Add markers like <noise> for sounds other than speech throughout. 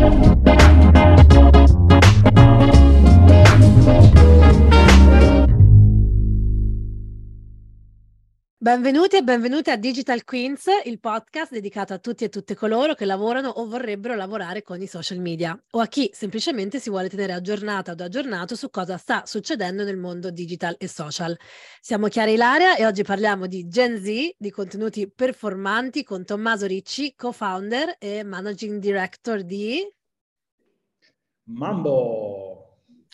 Thank you. Benvenuti e benvenute a Digital Queens, il podcast dedicato a tutti e tutte coloro che lavorano o vorrebbero lavorare con i social media o a chi semplicemente si vuole tenere aggiornata o aggiornato su cosa sta succedendo nel mondo digital e social. Siamo Chiara Ilaria e oggi parliamo di Gen Z, di contenuti performanti con Tommaso Ricci, co-founder e managing director di Mambo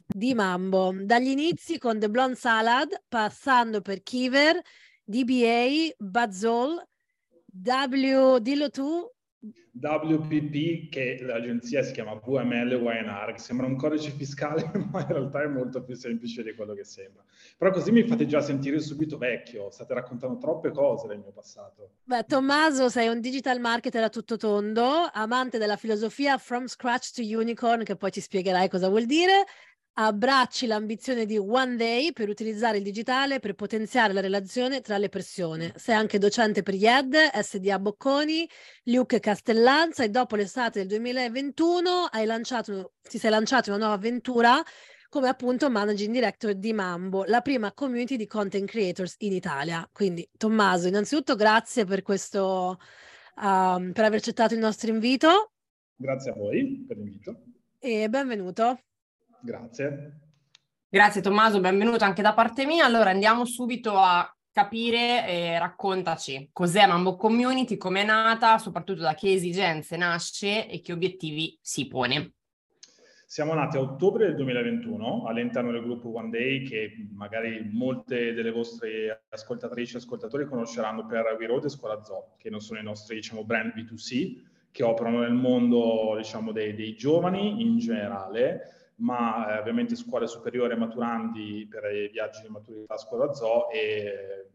di Mambo, dagli inizi con The Blonde Salad, passando per Kiver, DBA, Bazzol, W, dillo tu. WPP, che l'agenzia si chiama VML YNR, che sembra un codice fiscale, <laughs> ma in realtà è molto più semplice di quello che sembra. Però così mi fate già sentire subito vecchio, state raccontando troppe cose del mio passato. Beh, Tommaso, sei un digital marketer a tutto tondo, amante della filosofia From Scratch to Unicorn, che poi ci spiegherai cosa vuol dire, abbracci l'ambizione di One Day per utilizzare il digitale per potenziare la relazione tra le persone. Sei anche docente per IED, SDA Bocconi, Luke Castellanza e dopo l'estate del 2021 hai lanciato, ti sei lanciato una nuova avventura come appunto managing director di Mambo, la prima community di content creators in Italia. Quindi Tommaso, innanzitutto grazie per questo, um, per aver accettato il nostro invito. Grazie a voi per l'invito. E benvenuto. Grazie. Grazie Tommaso, benvenuto anche da parte mia. Allora andiamo subito a capire e raccontaci cos'è Mambo Community, come è nata, soprattutto da che esigenze nasce e che obiettivi si pone. Siamo nati a ottobre del 2021 all'interno del gruppo One Day che magari molte delle vostre ascoltatrici e ascoltatori conosceranno per We Road e Scuola Zoo, che non sono i nostri diciamo, brand B2C che operano nel mondo diciamo, dei, dei giovani in generale ma eh, ovviamente scuole superiori maturandi per i viaggi di maturità scuola zoo e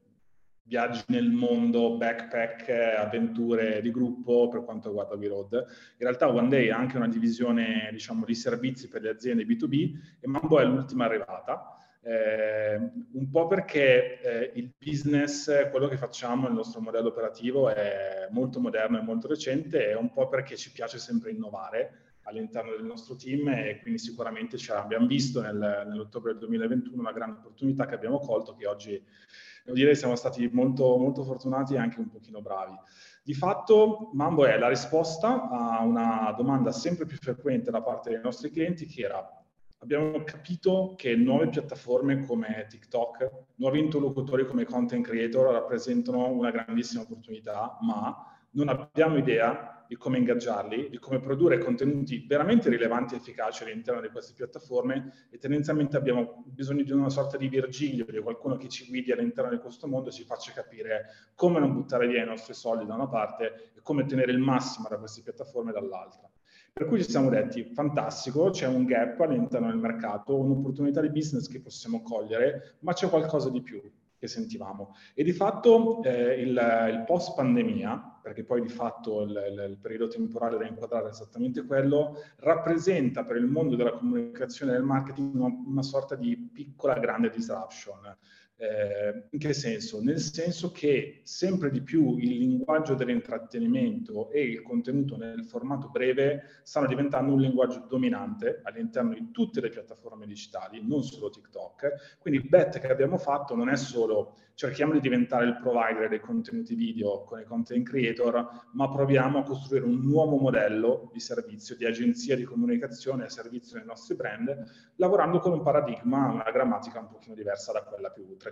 viaggi nel mondo, backpack, avventure di gruppo per quanto riguarda V-Road. In realtà One Day ha anche una divisione diciamo, di servizi per le aziende B2B e Mambo è l'ultima arrivata. Eh, un po' perché eh, il business, quello che facciamo, il nostro modello operativo è molto moderno e molto recente e un po' perché ci piace sempre innovare all'interno del nostro team e quindi sicuramente abbiamo visto nel, nell'ottobre del 2021 una grande opportunità che abbiamo colto che oggi devo dire siamo stati molto, molto fortunati e anche un pochino bravi. Di fatto Mambo è la risposta a una domanda sempre più frequente da parte dei nostri clienti che era abbiamo capito che nuove piattaforme come TikTok, nuovi interlocutori come content creator rappresentano una grandissima opportunità, ma non abbiamo idea di come ingaggiarli, di come produrre contenuti veramente rilevanti e efficaci all'interno di queste piattaforme e tendenzialmente abbiamo bisogno di una sorta di Virgilio, di qualcuno che ci guidi all'interno di questo mondo e ci faccia capire come non buttare via i nostri soldi da una parte e come ottenere il massimo da queste piattaforme dall'altra. Per cui ci siamo detti, fantastico, c'è un gap all'interno del mercato, un'opportunità di business che possiamo cogliere, ma c'è qualcosa di più che sentivamo. E di fatto eh, il, il, post pandemia, perché poi di fatto il, il, il, periodo temporale da inquadrare è esattamente quello, rappresenta per il mondo della comunicazione e del marketing una, una sorta di piccola grande disruption. Eh, in che senso? Nel senso che sempre di più il linguaggio dell'intrattenimento e il contenuto nel formato breve stanno diventando un linguaggio dominante all'interno di tutte le piattaforme digitali, non solo TikTok. Quindi il bet che abbiamo fatto non è solo cerchiamo di diventare il provider dei contenuti video con i content creator, ma proviamo a costruire un nuovo modello di servizio, di agenzia di comunicazione a servizio dei nostri brand, lavorando con un paradigma, una grammatica un pochino diversa da quella più tradizionale.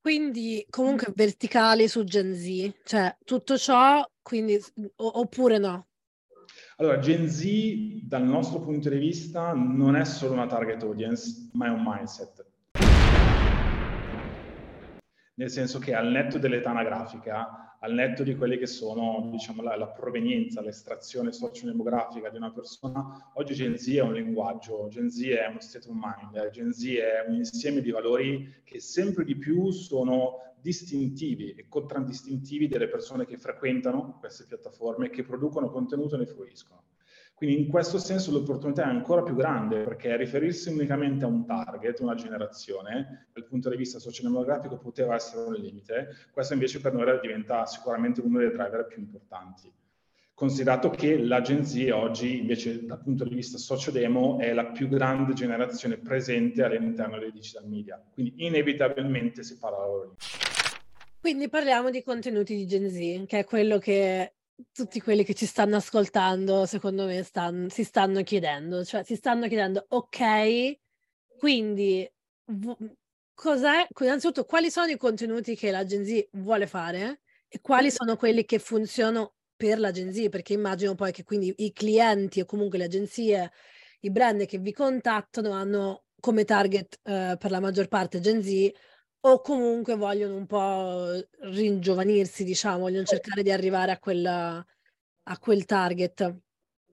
Quindi comunque verticali su Gen Z, cioè tutto ciò, quindi, oppure no? Allora, Gen Z dal nostro punto di vista non è solo una target audience, ma è un mindset nel senso che al netto dell'età anagrafica, al netto di quelle che sono diciamo, la, la provenienza, l'estrazione sociodemografica di una persona, oggi Gen Z è un linguaggio, Gen Z è uno state of mind, Gen Z è un insieme di valori che sempre di più sono distintivi e contraddistintivi delle persone che frequentano queste piattaforme che producono contenuto e ne fruiscono. Quindi in questo senso l'opportunità è ancora più grande perché riferirsi unicamente a un target, una generazione, dal punto di vista sociodemografico poteva essere un limite, questo invece per noi diventa sicuramente uno dei driver più importanti. considerato che l'agenzia oggi invece dal punto di vista socio-demo è la più grande generazione presente all'interno dei digital media, quindi inevitabilmente si parla loro. Quindi parliamo di contenuti di Gen Z, che è quello che tutti quelli che ci stanno ascoltando, secondo me, stanno, si stanno chiedendo, cioè si stanno chiedendo, ok, quindi v- cos'è, innanzitutto quali sono i contenuti che la Gen Z vuole fare e quali sono quelli che funzionano per l'agenzia, perché immagino poi che quindi i clienti o comunque le agenzie, i brand che vi contattano hanno come target eh, per la maggior parte Gen o comunque vogliono un po' ringiovanirsi, diciamo, vogliono cercare di arrivare a, quella, a quel target.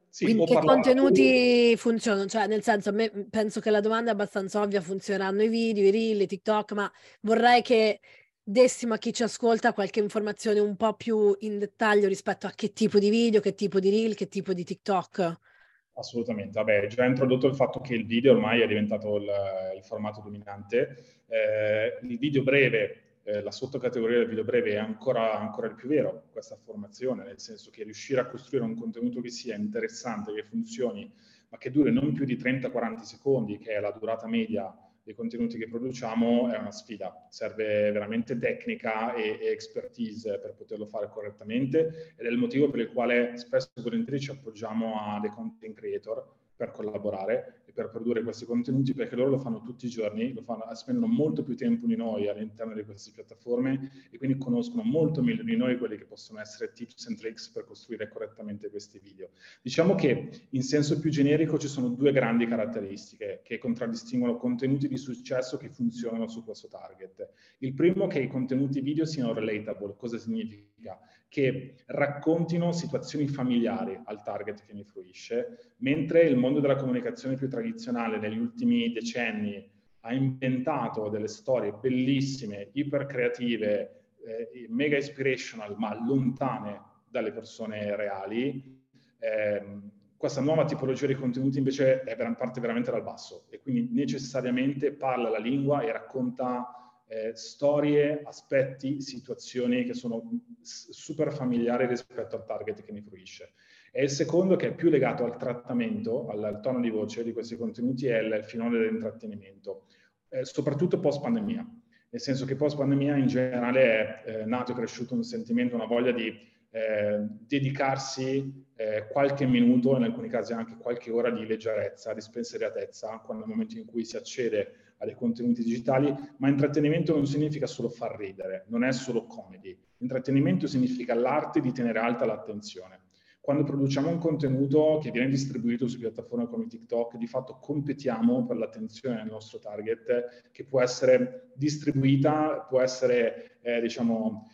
Sì, Quindi che contenuti funzionano? Cioè, nel senso, a me penso che la domanda è abbastanza ovvia, funzioneranno i video, i reel, i TikTok, ma vorrei che dessimo a chi ci ascolta qualche informazione un po' più in dettaglio rispetto a che tipo di video, che tipo di reel, che tipo di TikTok. Assolutamente, vabbè, già introdotto il fatto che il video ormai è diventato il, il formato dominante. Eh, il video breve, eh, la sottocategoria del video breve è ancora, ancora il più vero, questa formazione, nel senso che riuscire a costruire un contenuto che sia interessante, che funzioni, ma che duri non più di 30-40 secondi, che è la durata media dei contenuti che produciamo è una sfida, serve veramente tecnica e, e, expertise per poterlo fare correttamente ed è il motivo per il quale spesso e volentieri ci appoggiamo a dei content creator per collaborare e per produrre questi contenuti perché loro lo fanno tutti i giorni, fanno, spendono molto più tempo di noi all'interno di queste piattaforme e quindi conoscono molto meglio di noi quelli che possono essere tips and tricks per costruire correttamente questi video. Diciamo che in senso più generico ci sono due grandi caratteristiche che contraddistinguono contenuti di successo che funzionano su questo target. Il primo è che i contenuti video siano relatable. Cosa significa? Che raccontino situazioni familiari al target che mi fruisce, mentre il mondo della comunicazione più tradizionale negli ultimi decenni ha inventato delle storie bellissime, iper creative, eh, mega inspirational, ma lontane dalle persone reali. Eh, questa nuova tipologia di contenuti invece è parte veramente dal basso e quindi necessariamente parla la lingua e racconta eh, storie, aspetti, situazioni che sono super familiari rispetto al target che mi fruisce. E il secondo, che è più legato al trattamento, al, al tono di voce di questi contenuti, è il, il filone dell'intrattenimento, eh, soprattutto post pandemia. Nel senso che post pandemia in generale è eh, nato e cresciuto un sentimento, una voglia di eh, dedicarsi eh, qualche minuto, in alcuni casi anche qualche ora di leggerezza, di spensieratezza, quando nel momento in cui si accede a contenuti digitali, ma intrattenimento non significa solo far ridere, non è solo comedy. Intrattenimento significa l'arte di tenere alta l'attenzione. Quando produciamo un contenuto che viene distribuito su piattaforme come TikTok, di fatto competiamo per l'attenzione del nostro target, che può essere distribuita, può essere, eh, diciamo,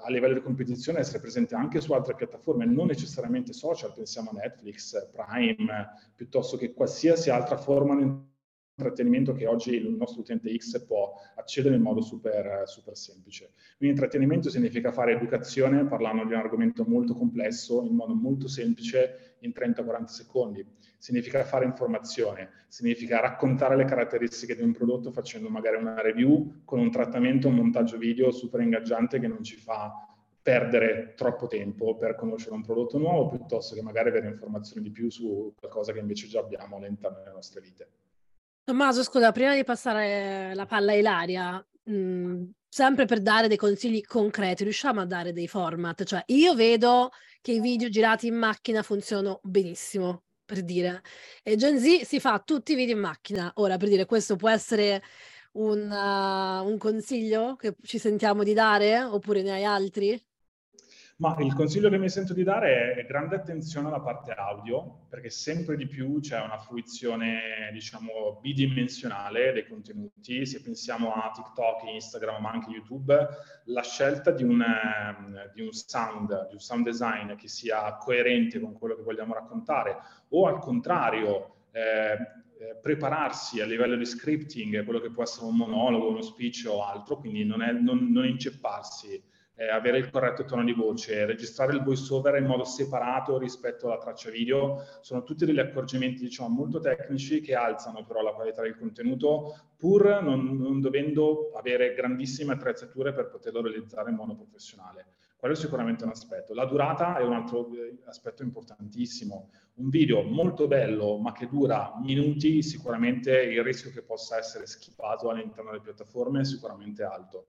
a livello di competizione essere presente anche su altre piattaforme, non necessariamente social, pensiamo a Netflix, Prime, piuttosto che qualsiasi altra forma di intrattenimento che oggi il nostro utente X può accedere in modo super, super semplice. Quindi intrattenimento significa fare educazione parlando di un argomento molto complesso in modo molto semplice in 30-40 secondi. Significa fare informazione, significa raccontare le caratteristiche di un prodotto facendo magari una review con un trattamento, un montaggio video super ingaggiante che non ci fa perdere troppo tempo per conoscere un prodotto nuovo piuttosto che magari avere informazioni di più su qualcosa che invece già abbiamo all'interno delle nostre vite. Tommaso, scusa, prima di passare la palla a Ilaria, mh, mhmm, sempre per dare dei consigli concreti, riusciamo a dare dei format? Cioè, io vedo che i video girati in macchina funzionano benissimo, per dire. E Gen Z si fa tutti i video in macchina. Ora, per dire, questo può essere un, uh, un consiglio che ci sentiamo di dare, oppure ne hai altri? Ma il consiglio che mi sento di dare è grande attenzione alla parte audio, perché sempre di più c'è una fruizione, diciamo, bidimensionale dei contenuti. Se pensiamo a TikTok, Instagram, ma anche YouTube, la scelta di un, ehm, di un sound, di un sound design che sia coerente con quello che vogliamo raccontare, o al contrario, eh, eh prepararsi a livello di scripting, quello che può essere un monologo, uno speech o altro, quindi non, è, non, non incepparsi eh, avere il corretto tono di voce, registrare il voice over in modo separato rispetto alla traccia video, sono tutti degli accorgimenti diciamo molto tecnici che alzano però la qualità del contenuto pur non, non dovendo avere grandissime attrezzature per poterlo realizzare in modo professionale. Quello è sicuramente un aspetto. La durata è un altro eh, aspetto importantissimo. Un video molto bello ma che dura minuti, sicuramente il rischio che possa essere schippato all'interno delle piattaforme è sicuramente alto.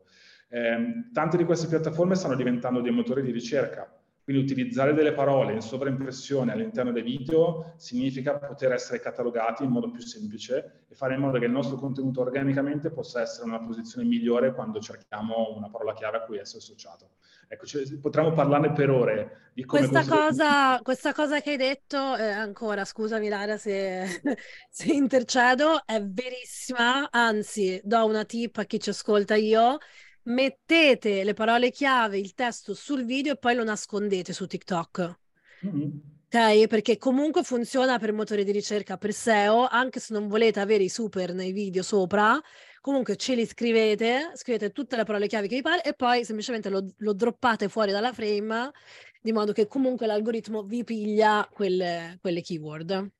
Eh, tante di queste piattaforme stanno diventando dei motori di ricerca, quindi utilizzare delle parole in sovraimpressione all'interno dei video significa poter essere catalogati in modo più semplice e fare in modo che il nostro contenuto organicamente possa essere in una posizione migliore quando cerchiamo una parola chiave a cui essere associato. Ecco, potremmo parlarne per ore di come... Questa, cosa, questa cosa che hai detto, eh, ancora, scusami Lara se, <laughs> se intercedo, è verissima, anzi do una tip a chi ci ascolta io, mettete le parole chiave, il testo sul video e poi lo nascondete su TikTok. Mm-hmm. Ok? Perché comunque funziona per motori di ricerca per SEO, anche se non volete avere i super nei video sopra, comunque ce li scrivete, scrivete tutte le parole chiave che vi pare e poi semplicemente lo, lo droppate fuori dalla frame di modo che comunque l'algoritmo vi piglia quelle, quelle keyword.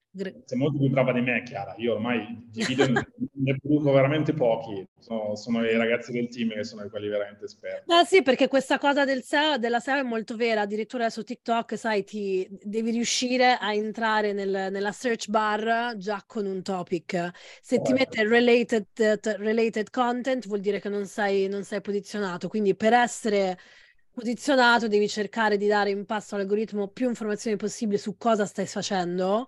Sei molto più brava di me, Chiara. Io ormai di video <laughs> ne produco veramente pochi. Sono, sono, i ragazzi del team che sono quelli veramente esperti. Eh sì, perché questa cosa del SEO, della SEO è molto vera. Addirittura su TikTok, sai, ti devi riuscire a entrare nel, nella search bar già con un topic. Se ti mette related, related, content, vuol dire che non sei, non sei posizionato. Quindi per essere posizionato devi cercare di dare in passo all'algoritmo più informazioni possibili su cosa stai facendo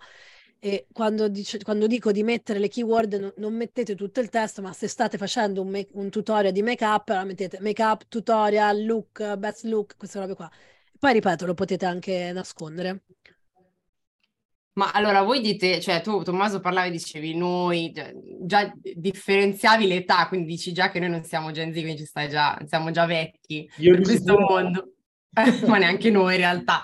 e quando, dice, quando, dico di mettere le keyword no, non mettete tutto il testo, ma se state facendo un, make, un tutorial di make up, mettete make up, tutorial, look, best look, queste robe qua. Poi ripeto, lo potete anche nascondere. Ma allora voi dite, cioè tu Tommaso parlavi, dicevi noi, già, già differenziavi l'età, quindi dici già che noi non siamo Gen Z, quindi ci stai già, siamo già vecchi Io per questo mondo, <laughs> ma neanche noi in realtà.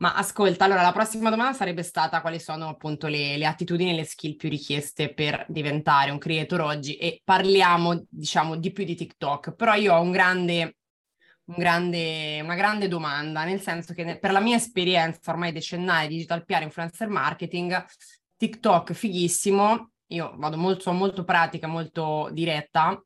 Ma ascolta, allora la prossima domanda sarebbe stata quali sono appunto le, le, attitudini e le skill più richieste per diventare un creator oggi? E parliamo diciamo di più di TikTok, però io ho un grande, un grande, una grande domanda, nel senso che per la mia esperienza ormai decennale di digital PR influencer marketing, TikTok fighissimo, io vado molto, molto pratica, molto diretta,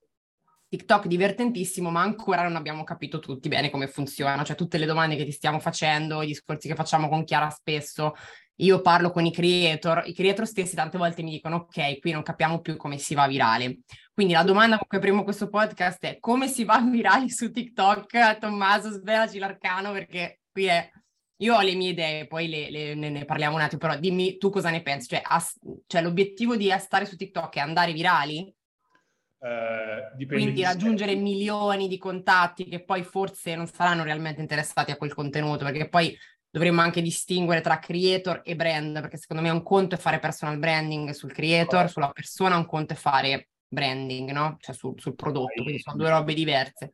TikTok divertentissimo, ma ancora non abbiamo capito tutti bene come funziona, cioè tutte le domande che ti stiamo facendo, i discorsi che facciamo con Chiara spesso. Io parlo con i creator, i creator stessi tante volte mi dicono ok, qui non capiamo più come si va virale. Quindi la domanda con cui apriamo questo podcast è come si va <laughs> virali su TikTok? Tommaso, svelaci l'arcano perché qui è io ho le mie idee, poi le, le, ne, ne, parliamo un attimo, però dimmi tu cosa ne pensi. Cioè, as, cioè, l'obiettivo di stare su TikTok è andare virali? Eh, Quindi raggiungere milioni di contatti che poi forse non saranno realmente interessati a quel contenuto, perché poi dovremmo anche distinguere tra creator e brand, perché secondo me un conto è fare personal branding sul creator, sulla persona, un conto è fare branding, no? Cioè sul, sul prodotto, quindi sono due robe diverse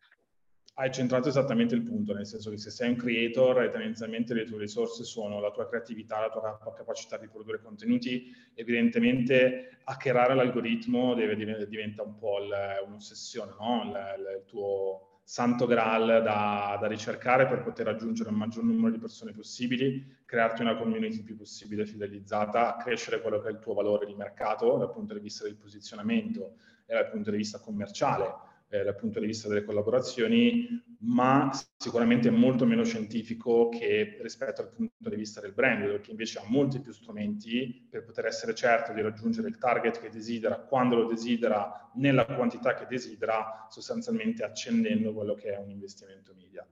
hai centrato esattamente il punto, nel senso che se sei un creator tendenzialmente le tue risorse sono la tua creatività, la tua capacità di produrre contenuti, evidentemente hackerare l'algoritmo deve, diventa un po' un'ossessione, no? il, il, tuo santo graal da, da, ricercare per poter raggiungere il maggior numero di persone possibili, crearti una community più possibile fidelizzata, crescere quello che è il tuo valore di mercato dal punto di vista del posizionamento e dal punto di vista commerciale eh, dal punto di vista delle collaborazioni, ma sicuramente molto meno scientifico che rispetto al punto di vista del brand, perché invece ha molti più strumenti per poter essere certo di raggiungere il target che desidera, quando lo desidera, nella quantità che desidera, sostanzialmente accendendo quello che è un investimento media.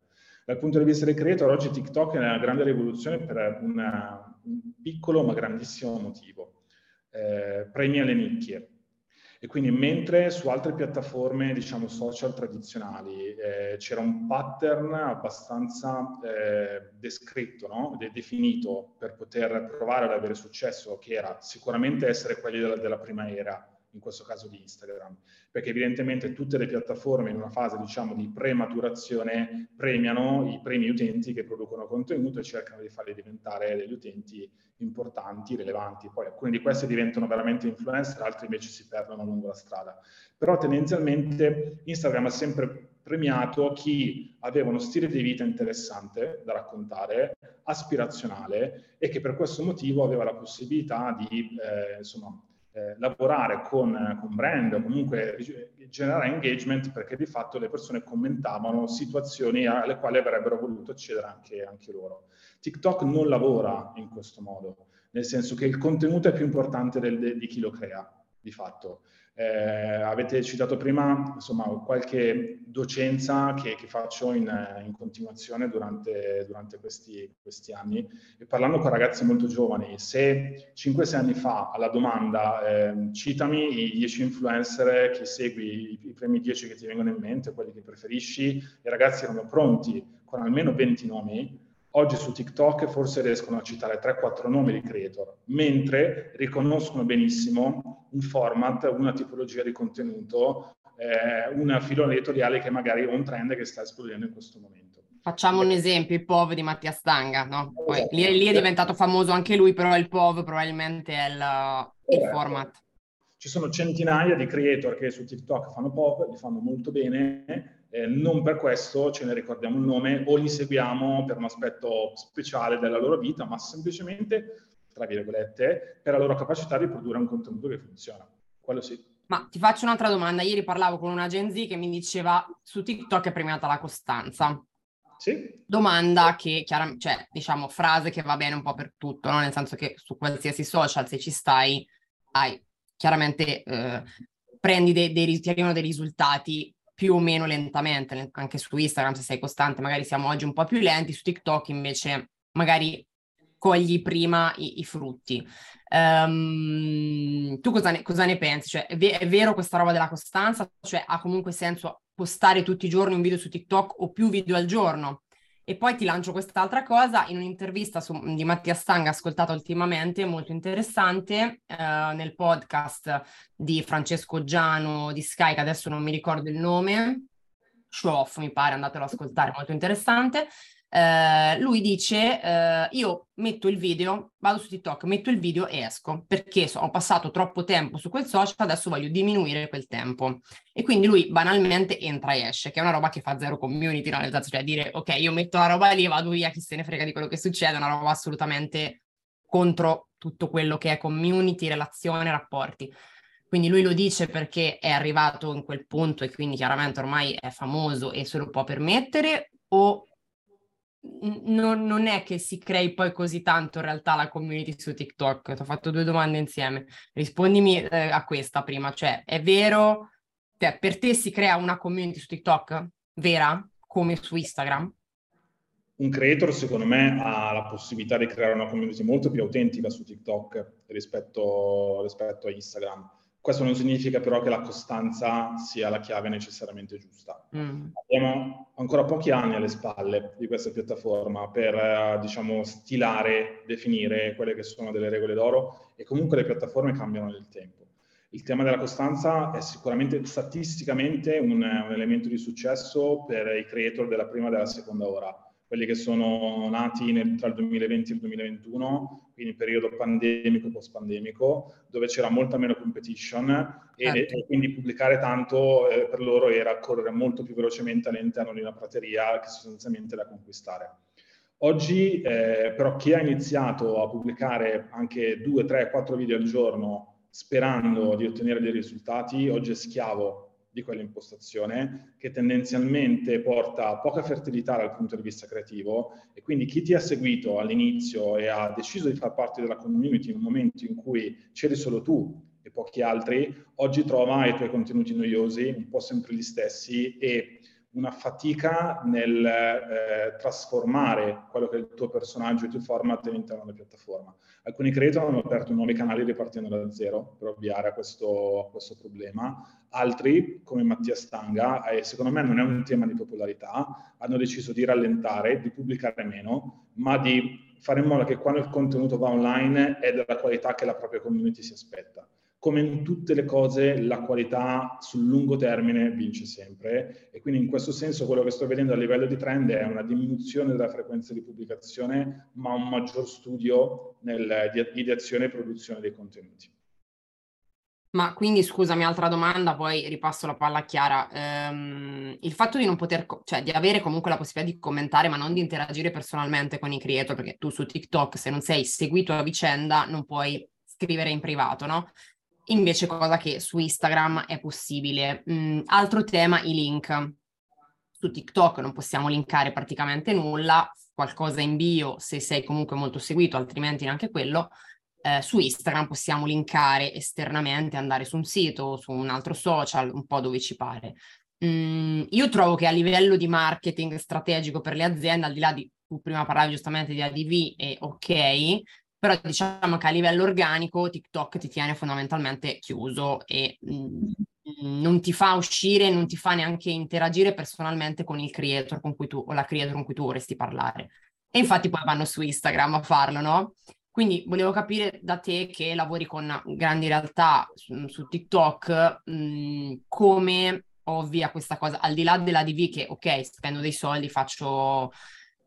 Dal punto di vista del creator, oggi TikTok è una grande rivoluzione per una, un piccolo ma grandissimo motivo. Eh, premia le nicchie e quindi mentre su altre piattaforme, diciamo, social tradizionali eh, c'era un pattern abbastanza eh, descritto, no? De- definito per poter provare ad avere successo, che era sicuramente essere quelli della, della prima era, in questo caso di Instagram, perché evidentemente tutte le piattaforme in una fase diciamo di prematurazione premiano i primi utenti che producono contenuto e cercano di farli diventare degli utenti importanti, rilevanti. Poi alcuni di questi diventano veramente influencer, altri invece si perdono lungo la strada. Però tendenzialmente Instagram ha sempre premiato chi aveva uno stile di vita interessante da raccontare, aspirazionale e che per questo motivo aveva la possibilità di, eh, insomma, eh, lavorare con, con brand o comunque generare engagement perché di fatto le persone commentavano situazioni alle quali avrebbero voluto accedere anche, anche loro. TikTok non lavora in questo modo, nel senso che il contenuto è più importante del, di chi lo crea, di fatto. Eh, avete citato prima insomma, qualche docenza che, che faccio in, in, continuazione durante, durante questi, questi, anni. E parlando con ragazzi molto giovani, se 5-6 anni fa alla domanda eh, citami i 10 influencer che segui, i, i primi 10 che ti vengono in mente, quelli che preferisci, i ragazzi erano pronti con almeno 20 nomi, Oggi su TikTok forse riescono a citare 3-4 nomi di creator, mentre riconoscono benissimo un format, una tipologia di contenuto, eh, un filo editoriale che magari è un trend che sta esplodendo in questo momento. Facciamo un esempio, il POV di Mattia Stanga, no? Poi, esatto. lì, lì, è diventato famoso anche lui, però il POV probabilmente è il, il format. Ci sono centinaia di creator che su TikTok fanno POV, li fanno molto bene, eh, non per questo ce ne ricordiamo il nome o li seguiamo per un aspetto speciale della loro vita, ma semplicemente, tra virgolette, per la loro capacità di produrre un contenuto che funziona. Quello sì. Ma ti faccio un'altra domanda. Ieri parlavo con una Gen Z che mi diceva su TikTok è premiata la costanza. Sì. Domanda che, chiaramente, cioè, diciamo, frase che va bene un po' per tutto, no? nel senso che su qualsiasi social, se ci stai, hai chiaramente eh, prendi dei, dei, dei risultati più o meno lentamente, anche su Instagram se sei costante magari siamo oggi un po' più lenti, su TikTok invece magari cogli prima i, i frutti. Um, tu cosa ne, cosa ne, pensi? Cioè, è, ve- è, vero questa roba della costanza? Cioè, ha comunque senso postare tutti i giorni un video su TikTok o più video al giorno? E poi ti lancio quest'altra cosa, in un'intervista su, di Mattia Stanga ascoltata ultimamente, molto interessante, eh, nel podcast di Francesco Giano di Sky, che adesso non mi ricordo il nome, Show Off mi pare, andatelo ad ascoltare, molto interessante, eh, lui dice eh, io metto il video, vado su TikTok, metto il video e esco perché so, ho passato troppo tempo su quel social, adesso voglio diminuire quel tempo. E quindi lui banalmente entra e esce, che è una roba che fa zero community, no? cioè dire ok, io metto la roba lì vado via, chi se ne frega di quello che succede, è una roba assolutamente contro tutto quello che è community, relazione, rapporti. Quindi lui lo dice perché è arrivato in quel punto e quindi chiaramente ormai è famoso e se lo può permettere o non, non, è che si crei poi così tanto in realtà la community su TikTok. Ti ho fatto due domande insieme. Rispondimi eh, a questa prima, cioè è vero, cioè, per te si crea una community su TikTok vera come su Instagram? Un creator secondo me ha la possibilità di creare una community molto più autentica su TikTok rispetto, rispetto a Instagram questo non significa però che la costanza sia la chiave necessariamente giusta. Mm. Abbiamo ancora pochi anni alle spalle di questa piattaforma per, eh, diciamo, stilare, definire quelle che sono delle regole d'oro e comunque le piattaforme cambiano nel tempo. Il tema della costanza è sicuramente statisticamente un, un elemento di successo per i creator della prima e della seconda ora quelli che sono nati nel, tra il 2020 e il 2021, quindi periodo pandemico e post-pandemico, dove c'era molta meno competition e, certo. e quindi pubblicare tanto eh, per loro era correre molto più velocemente all'interno di una prateria che sostanzialmente da conquistare. Oggi eh, però chi ha iniziato a pubblicare anche 2, 3, 4 video al giorno sperando di ottenere dei risultati, oggi è schiavo di quell'impostazione che tendenzialmente porta poca fertilità dal punto di vista creativo e quindi chi ti ha seguito all'inizio e ha deciso di far parte della community in un momento in cui c'eri solo tu e pochi altri, oggi trova i tuoi contenuti noiosi, un po' sempre gli stessi e una fatica nel eh, trasformare quello che è il tuo personaggio, il tuo format all'interno della piattaforma. Alcuni creator hanno aperto nuovi canali ripartendo da zero per ovviare a questo, a questo problema, altri, come Mattia Stanga, eh, secondo me non è un tema di popolarità, hanno deciso di rallentare, di pubblicare meno, ma di fare in modo che quando il contenuto va online è della qualità che la propria community si aspetta come in tutte le cose la qualità sul lungo termine vince sempre e quindi in questo senso quello che sto vedendo a livello di trend è una diminuzione della frequenza di pubblicazione ma un maggior studio nel, di ideazione e produzione dei contenuti. Ma quindi scusami, altra domanda, poi ripasso la palla a Chiara. Ehm, il fatto di non poter, cioè di avere comunque la possibilità di commentare, ma non di interagire personalmente con i creator, perché tu su TikTok, se non sei seguito a vicenda, non puoi scrivere in privato, no? invece cosa che su Instagram è possibile. Mm, altro tema, i link. Su TikTok non possiamo linkare praticamente nulla, qualcosa in bio se sei comunque molto seguito, altrimenti neanche quello. Eh, su Instagram possiamo linkare esternamente, andare su un sito, su un altro social, un po' dove ci pare. Mm, io trovo che a livello di marketing strategico per le aziende, al di là di, tu prima parlavi giustamente di ADV e ok, però diciamo che a livello organico TikTok ti tiene fondamentalmente chiuso e mm, non ti fa uscire, non ti fa neanche interagire personalmente con il creator con cui tu o la creator con cui tu vorresti parlare. E infatti poi vanno su Instagram a farlo, no? Quindi volevo capire da te che lavori con grandi realtà su, su TikTok mh, mm, come ovvia questa cosa, al di là della DV che ok, spendo dei soldi, faccio,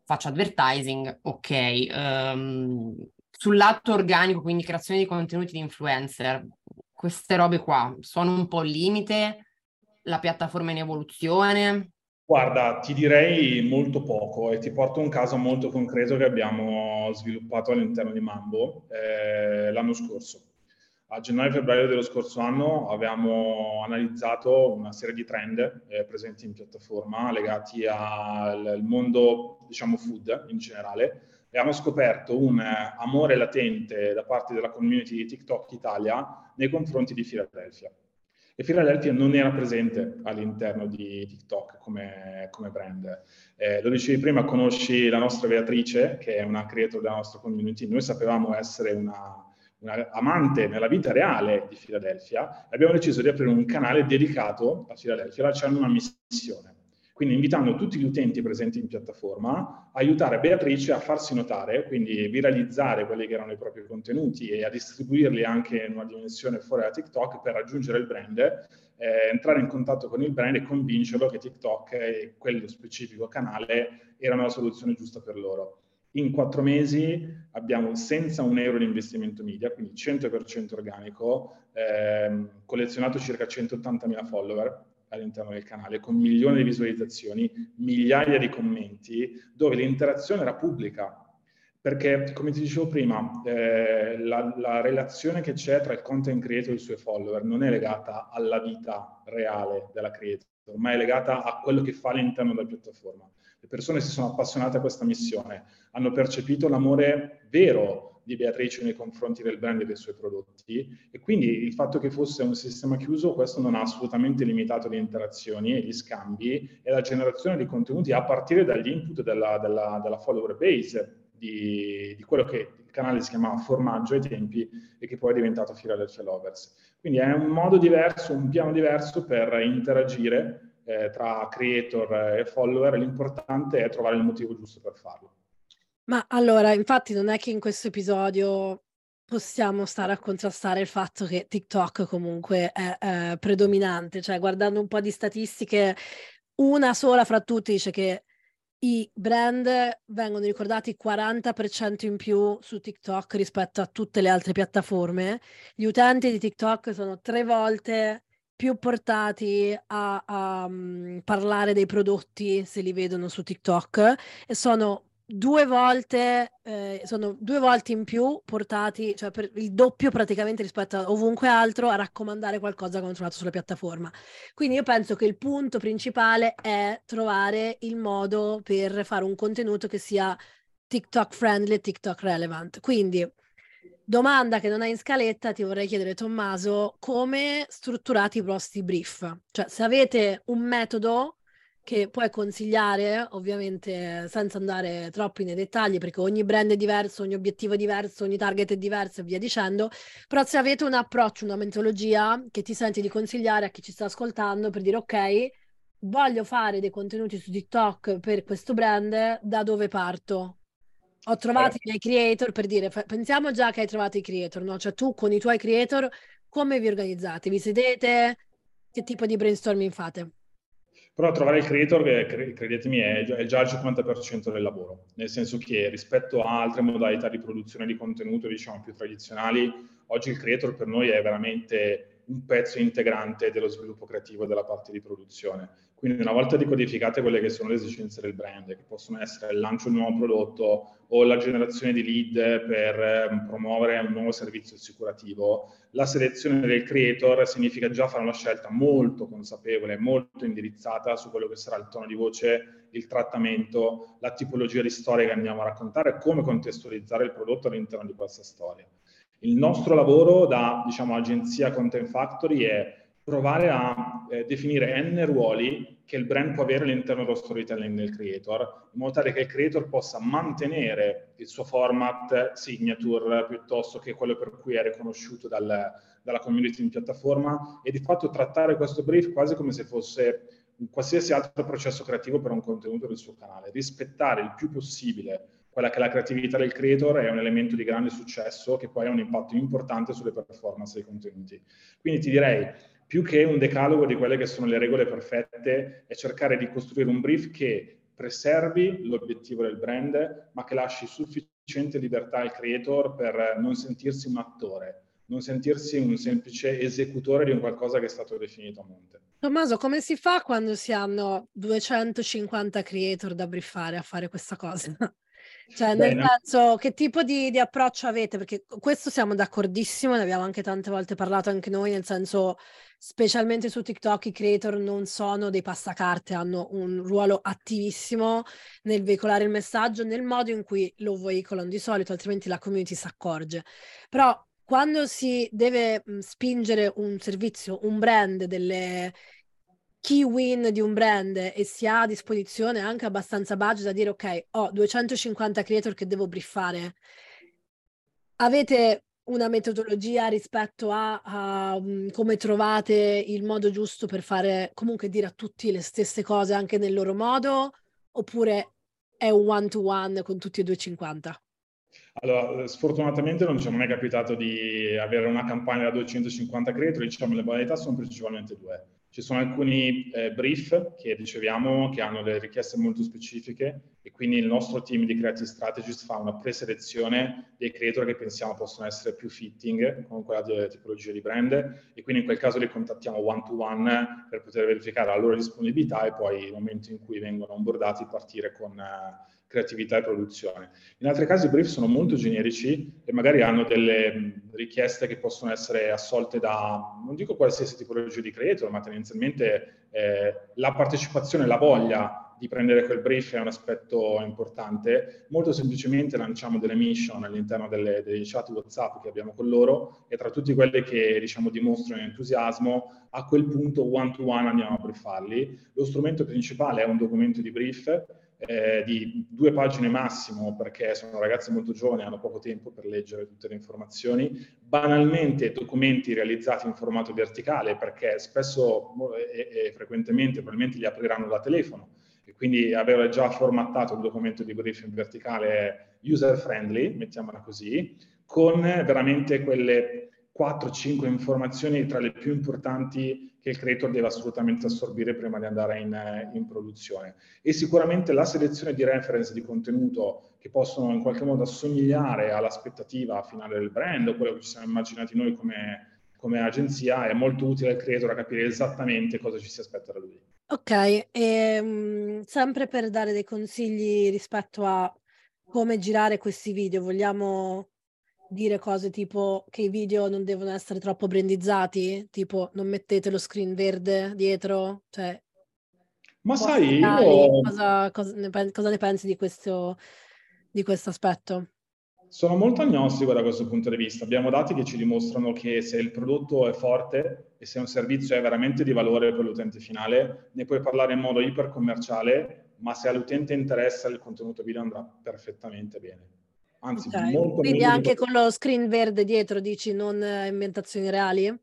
faccio advertising, ok, um, sul lato organico, quindi creazione di contenuti di influencer, queste robe qua sono un po' al limite? La piattaforma è in evoluzione? Guarda, ti direi molto poco e ti porto un caso molto concreto che abbiamo sviluppato all'interno di Mambo eh, l'anno scorso. A gennaio-febbraio dello scorso anno abbiamo analizzato una serie di trend eh, presenti in piattaforma legati al mondo, diciamo, food in generale abbiamo scoperto un amore latente da parte della community di TikTok Italia nei confronti di Philadelphia. E Philadelphia non era presente all'interno di TikTok come, come brand. Eh, lo dicevi prima, conosci la nostra Beatrice, che è una creator della nostra community. Noi sapevamo essere una, una amante nella vita reale di Philadelphia e abbiamo deciso di aprire un canale dedicato a Philadelphia, lanciando una missione quindi invitando tutti gli utenti presenti in piattaforma a aiutare Beatrice a farsi notare, quindi viralizzare quelli che erano i propri contenuti e a distribuirli anche in una dimensione fuori da TikTok per raggiungere il brand, eh, entrare in contatto con il brand e convincerlo che TikTok e quello specifico canale erano la soluzione giusta per loro. In quattro mesi abbiamo senza un euro di investimento media, quindi 100% organico, ehm, collezionato circa 180.000 follower, all'interno del canale, con milioni di visualizzazioni, migliaia di commenti, dove l'interazione era pubblica. Perché, come ti dicevo prima, eh, la, la, relazione che c'è tra il content creator e i suoi follower non è legata alla vita reale della creator, ma è legata a quello che fa all'interno della piattaforma. Le persone si sono appassionate a questa missione, hanno percepito l'amore vero di Beatrice nei confronti del brand e dei suoi prodotti e quindi il fatto che fosse un sistema chiuso questo non ha assolutamente limitato le interazioni e gli scambi e la generazione di contenuti a partire dagli input della, della, della follower base di, di, quello che il canale si chiamava formaggio ai tempi e che poi è diventato Philadelphia Lovers. Quindi è un modo diverso, un piano diverso per interagire eh, tra creator e follower, l'importante è trovare il motivo giusto per farlo. Ma allora, infatti non è che in questo episodio possiamo stare a contrastare il fatto che TikTok comunque è, è predominante, cioè guardando un po' di statistiche, una sola fra tutti dice che i brand vengono ricordati 40% in più su TikTok rispetto a tutte le altre piattaforme. Gli utenti di TikTok sono tre volte più portati a, a um, parlare dei prodotti se li vedono su TikTok e sono due volte, eh, sono due volte in più portati, cioè per il doppio praticamente rispetto a ovunque altro, a raccomandare qualcosa che hanno trovato sulla piattaforma. Quindi io penso che il punto principale è trovare il modo per fare un contenuto che sia TikTok friendly TikTok relevant. Quindi, domanda che non hai in scaletta, ti vorrei chiedere, Tommaso, come strutturate i vostri brief? Cioè, se avete un metodo che puoi consigliare, ovviamente senza andare troppo nei dettagli, perché ogni brand è diverso, ogni obiettivo è diverso, ogni target è diverso e via dicendo, però se avete un approccio, una metodologia che ti senti di consigliare a chi ci sta ascoltando per dire ok, voglio fare dei contenuti su TikTok per questo brand, da dove parto? Ho trovato eh. i miei creator per dire, pensiamo già che hai trovato i creator, no? Cioè tu con i tuoi creator come vi organizzate? Vi sedete? Che tipo di brainstorming fate? Però trovare il creator, credetemi, è già il 50% del lavoro, nel senso che rispetto a altre modalità di produzione di contenuto, diciamo, più tradizionali, oggi il creator per noi è veramente un pezzo integrante dello sviluppo creativo della parte di produzione. Quindi una volta decodificate quelle che sono le esigenze del brand, che possono essere il lancio di un nuovo prodotto o la generazione di lead per ehm, promuovere un nuovo servizio assicurativo, la selezione del creator significa già fare una scelta molto consapevole, molto indirizzata su quello che sarà il tono di voce, il trattamento, la tipologia di storia che andiamo a raccontare, come contestualizzare il prodotto all'interno di questa storia. Il nostro lavoro da diciamo, agenzia Content Factory è provare a eh, definire n ruoli che il brand può avere all'interno dello storytelling del creator, in modo tale che il creator possa mantenere il suo format signature piuttosto che quello per cui è riconosciuto dal, dalla community in piattaforma e di fatto trattare questo brief quasi come se fosse un qualsiasi altro processo creativo per un contenuto del suo canale, rispettare il più possibile quella che è la creatività del creator è un elemento di grande successo che poi ha un impatto importante sulle performance dei contenuti. Quindi ti direi, più che un decalogo di quelle che sono le regole perfette, è cercare di costruire un brief che preservi l'obiettivo del brand, ma che lasci sufficiente libertà al creator per non sentirsi un attore, non sentirsi un semplice esecutore di un qualcosa che è stato definito a monte. Tommaso, come si fa quando si hanno 250 creator da briefare a fare questa cosa? Cioè, nel Bene. senso, che tipo di, di, approccio avete? Perché questo siamo d'accordissimo, ne abbiamo anche tante volte parlato anche noi, nel senso, specialmente su TikTok i creator non sono dei passacarte, hanno un ruolo attivissimo nel veicolare il messaggio nel modo in cui lo veicolano di solito, altrimenti la community si accorge. Però quando si deve spingere un servizio, un brand, delle key win di un brand e si ha a disposizione anche abbastanza budget da dire ok, ho 250 creator che devo briefare, avete una metodologia rispetto a, a um, come trovate il modo giusto per fare comunque dire a tutti le stesse cose anche nel loro modo oppure è un one to one con tutti e 250? Allora, sfortunatamente non ci è mai capitato di avere una campagna da 250 creator, diciamo le modalità sono principalmente due. Ci sono alcuni eh, brief che riceviamo che hanno delle richieste molto specifiche e quindi il nostro team di Creative Strategist fa una preselezione dei creator che pensiamo possono essere più fitting con quella di, tipologia di brand e quindi in quel caso li contattiamo one to one per poter verificare la loro disponibilità e poi nel momento in cui vengono onboardati partire con... Uh, creatività e produzione. In altri casi i brief sono molto generici e magari hanno delle richieste che possono essere assolte da, non dico qualsiasi tipologia di creator, ma tendenzialmente eh, la partecipazione, la voglia di prendere quel brief è un aspetto importante. Molto semplicemente lanciamo delle mission all'interno delle, delle chat WhatsApp che abbiamo con loro e tra tutti quelle che diciamo dimostrano entusiasmo, a quel punto one to one andiamo a briefarli. Lo strumento principale è un documento di brief eh, di due pagine massimo perché sono ragazzi molto giovani, hanno poco tempo per leggere tutte le informazioni, banalmente documenti realizzati in formato verticale perché spesso e, e frequentemente probabilmente li apriranno da telefono. E quindi avere già formattato un documento di briefing verticale user friendly, mettiamola così, con veramente quelle 4-5 informazioni tra le più importanti che il creator deve assolutamente assorbire prima di andare in, eh, in, produzione. E sicuramente la selezione di reference di contenuto che possono in qualche modo assomigliare all'aspettativa finale del brand o quello che ci siamo immaginati noi come, come agenzia è molto utile al creator a capire esattamente cosa ci si aspetta da lui. Ok, e, um, sempre per dare dei consigli rispetto a come girare questi video, vogliamo dire cose tipo che i video non devono essere troppo brandizzati, tipo non mettete lo screen verde dietro, cioè... Ma sai, io... cosa, cosa, ne pensi, cosa ne pensi di questo, di questo aspetto? Sono molto agnostico da questo punto di vista. Abbiamo dati che ci dimostrano che se il prodotto è forte e se un servizio è veramente di valore per l'utente finale, ne puoi parlare in modo ipercommerciale, ma se all'utente interessa il contenuto video andrà perfettamente bene anzi okay. molto Quindi anche con lo screen verde dietro dici non eh, ambientazioni reali?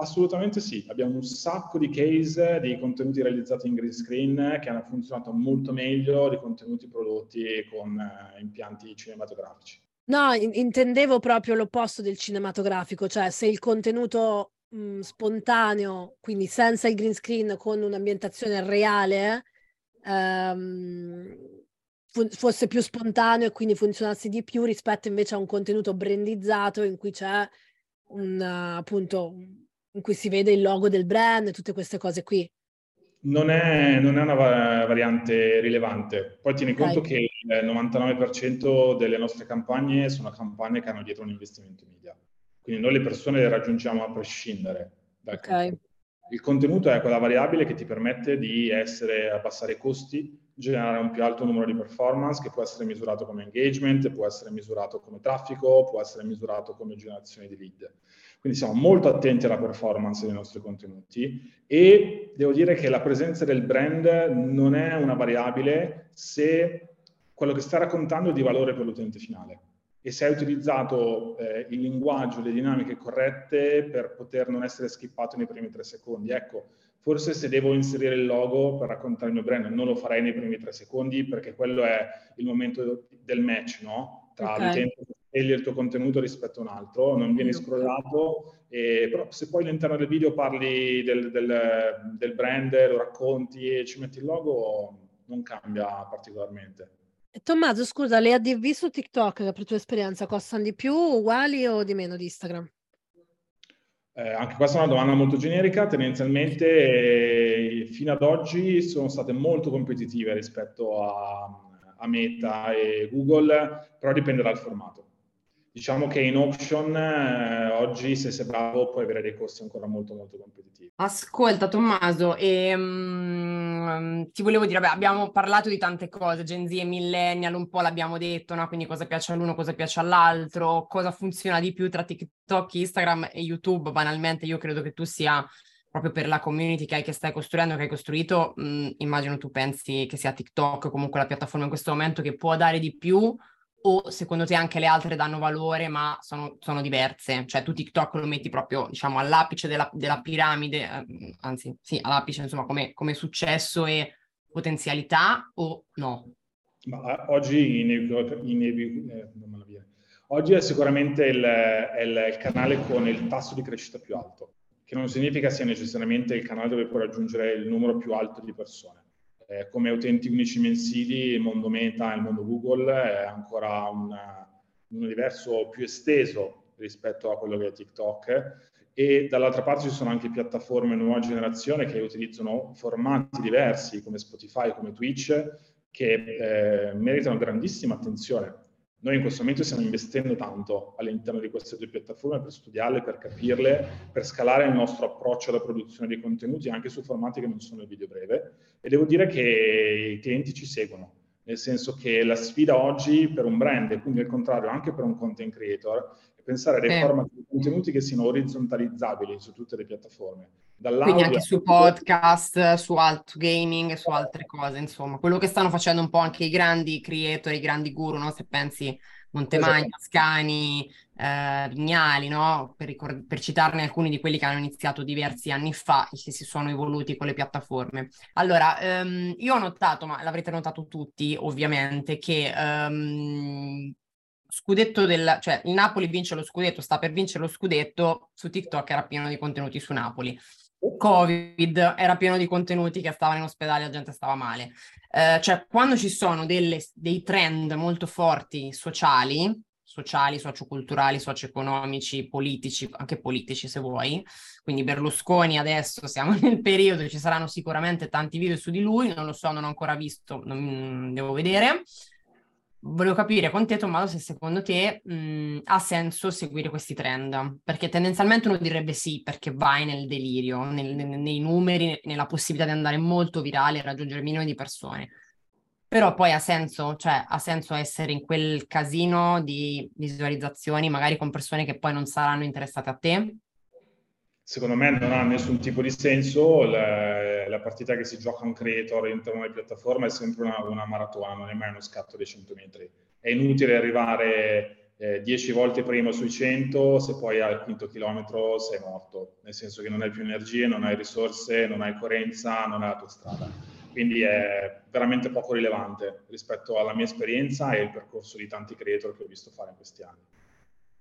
Assolutamente sì, abbiamo un sacco di case di contenuti realizzati in green screen che hanno funzionato molto meglio di contenuti prodotti con uh, impianti cinematografici. No, in- intendevo proprio l'opposto del cinematografico, cioè se il contenuto mh, mm, spontaneo, quindi senza il green screen, con un'ambientazione reale, ehm, fosse più spontaneo e quindi funzionasse di più rispetto invece a un contenuto brandizzato in cui c'è un appunto in cui si vede il logo del brand e tutte queste cose qui. Non è, non è una variante rilevante. Poi tieni okay. conto che il 99% delle nostre campagne sono campagne che hanno dietro un investimento media. Quindi noi le persone le raggiungiamo a prescindere dal okay. contenuto. Il contenuto è quella variabile che ti permette di essere, abbassare i costi, generare un più alto numero di performance che può essere misurato come engagement, può essere misurato come traffico, può essere misurato come generazione di lead. Quindi siamo molto attenti alla performance dei nostri contenuti e devo dire che la presenza del brand non è una variabile se quello che sta raccontando è di valore per l'utente finale e se hai utilizzato eh, il linguaggio, le dinamiche corrette per poter non essere skippato nei primi tre secondi. Ecco, forse se devo inserire il logo per raccontare il mio brand, non lo farei nei primi tre secondi perché quello è il momento del match, no? Tra okay. l'utente che sceglie il tuo contenuto rispetto a un altro, non vieni scrollato, e, però se poi all'interno del video parli del, del, del brand, lo racconti e ci metti il logo, non cambia particolarmente. Tommaso, scusa, le ADV su TikTok, per tua esperienza, costano di più, uguali o di meno di Instagram? Eh, anche questa è una domanda molto generica. Tendenzialmente, eh, fino ad oggi sono state molto competitive rispetto a, a Meta e Google, però dipende dal formato. Diciamo che in option eh, oggi se sei bravo puoi avere dei costi ancora molto molto competitivi. Ascolta Tommaso, e, um, ti volevo dire, vabbè, abbiamo parlato di tante cose, Gen Z e Millennial, un po' l'abbiamo detto, no? quindi cosa piace all'uno, cosa piace all'altro, cosa funziona di più tra TikTok, Instagram e YouTube, banalmente io credo che tu sia proprio per la community che, hai, che stai costruendo, che hai costruito, mh, immagino tu pensi che sia TikTok comunque la piattaforma in questo momento che può dare di più o secondo te anche le altre danno valore ma sono, sono diverse? Cioè tu TikTok lo metti proprio diciamo all'apice della, della piramide, eh, anzi sì, all'apice insomma come, come successo e potenzialità o no? Ma eh, oggi, inev- eh, oggi è sicuramente il, è il canale con il tasso di crescita più alto, che non significa sia necessariamente il canale dove puoi raggiungere il numero più alto di persone eh, come utenti unici mensili il mondo Meta e il mondo Google è ancora un, un universo più esteso rispetto a quello che è TikTok e dall'altra parte ci sono anche piattaforme nuova generazione che utilizzano formati diversi come Spotify, come Twitch, che eh, meritano grandissima attenzione. Noi in questo momento stiamo investendo tanto all'interno di queste due piattaforme per studiarle, per capirle, per scalare il nostro approccio alla produzione dei contenuti anche su formati che non sono il video breve. E devo dire che i clienti ci seguono, nel senso che la sfida oggi per un brand e quindi al contrario anche per un content creator è pensare a dei eh. format di contenuti che siano orizzontalizzabili su tutte le piattaforme. Quindi anche su podcast, su alt gaming, su altre cose, insomma, quello che stanno facendo un po' anche i grandi creator, i grandi guru, no? Se pensi Montemagno, esatto. Scani, eh, Vignali, no? Per, ricord- per, citarne alcuni di quelli che hanno iniziato diversi anni fa e che si sono evoluti con le piattaforme. Allora, ehm, io ho notato, ma l'avrete notato tutti ovviamente, che ehm, scudetto del, cioè il Napoli vince lo scudetto, sta per vincere lo scudetto, su TikTok era pieno di contenuti su Napoli. Covid era pieno di contenuti che stavano in ospedale, la gente stava male. Eh, cioè, quando ci sono delle, dei trend molto forti sociali, sociali, socioculturali, socio-economici, politici, anche politici se vuoi, quindi Berlusconi adesso siamo <laughs> nel periodo, ci saranno sicuramente tanti video su di lui, non lo so, non ho ancora visto, non, devo vedere. Volevo capire con te, Tommaso, se secondo te mh, ha senso seguire questi trend, perché tendenzialmente uno direbbe sì, perché vai nel delirio, nel, nei numeri, nella possibilità di andare molto virale e raggiungere milioni di persone. Però poi ha senso, cioè ha senso essere in quel casino di visualizzazioni, magari con persone che poi non saranno interessate a te? secondo me non ha nessun tipo di senso. La, la partita che si gioca un creator all'interno della piattaforma è sempre una, una, maratona, non è mai uno scatto dei 100 metri. È inutile arrivare eh, 10 volte prima sui 100 se poi al quinto chilometro sei morto, nel senso che non hai più energie, non hai risorse, non hai coerenza, non hai la tua strada. Quindi è veramente poco rilevante rispetto alla mia esperienza e il percorso di tanti creator che ho visto fare in questi anni.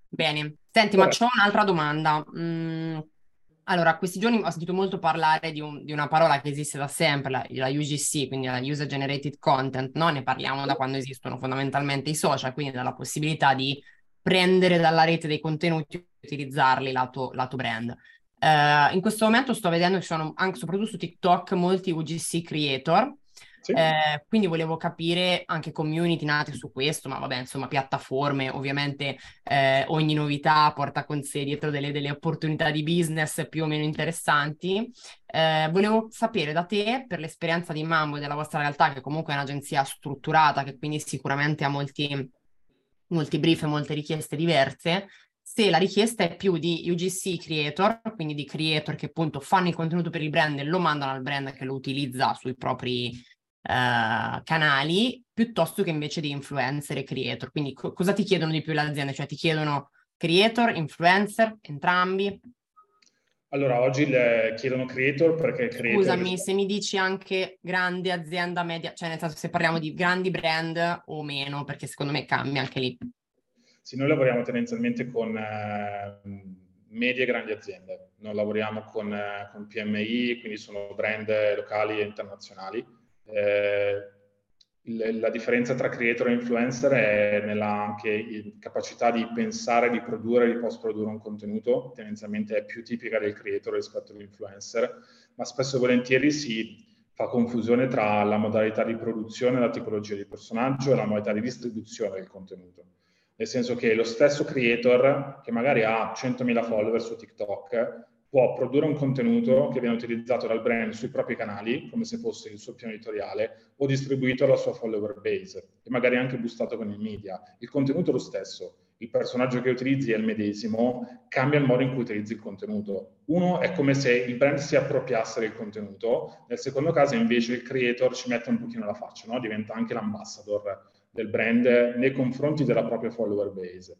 Bene, senti, Vabbè. ma c'ho un'altra domanda. Mm, allora, questi giorni ho sentito molto parlare di, un, di, una parola che esiste da sempre, la, la, UGC, quindi la User Generated Content, no? Ne parliamo da quando esistono fondamentalmente i social, quindi dalla possibilità di prendere dalla rete dei contenuti e utilizzarli lato, lato brand. Uh, in questo momento sto vedendo che ci sono anche soprattutto su TikTok molti UGC creator sì. Eh, quindi volevo capire anche community nate su questo, ma vabbè, insomma, piattaforme, ovviamente eh, ogni novità porta con sé dietro delle, delle, opportunità di business più o meno interessanti. Eh, volevo sapere da te, per l'esperienza di Mambo e della vostra realtà, che comunque è un'agenzia strutturata, che quindi sicuramente ha molti, molti brief e molte richieste diverse, se la richiesta è più di UGC creator, quindi di creator che appunto fanno il contenuto per il brand e lo mandano al brand che lo utilizza sui propri uh, canali piuttosto che invece di influencer e creator. Quindi co- cosa ti chiedono di più le aziende? Cioè ti chiedono creator, influencer, entrambi? Allora, oggi le chiedono creator perché creator... Scusami, se mi dici anche grande azienda media, cioè nel senso se parliamo di grandi brand o meno, perché secondo me cambia anche lì. Sì, noi lavoriamo tendenzialmente con eh, medie e grandi aziende, non lavoriamo con, eh, con PMI, quindi sono brand locali e internazionali. Eh, la differenza tra creator e influencer è nella anche capacità di pensare, di produrre, di post produrre un contenuto, tendenzialmente è più tipica del creator rispetto all'influencer, ma spesso e volentieri si fa confusione tra la modalità di produzione, la tipologia di personaggio e la modalità di distribuzione del contenuto. Nel senso che lo stesso creator, che magari ha 100.000 follower su TikTok, può produrre un contenuto che viene utilizzato dal brand sui propri canali, come se fosse il suo piano editoriale, o distribuito alla sua follower base, e magari anche boostato con i media. Il contenuto è lo stesso, il personaggio che utilizzi è il medesimo, cambia il modo in cui utilizzi il contenuto. Uno è come se il brand si appropriasse del contenuto, nel secondo caso invece il creator ci mette un pochino la faccia, no? diventa anche l'ambassador del brand nei confronti della propria follower base.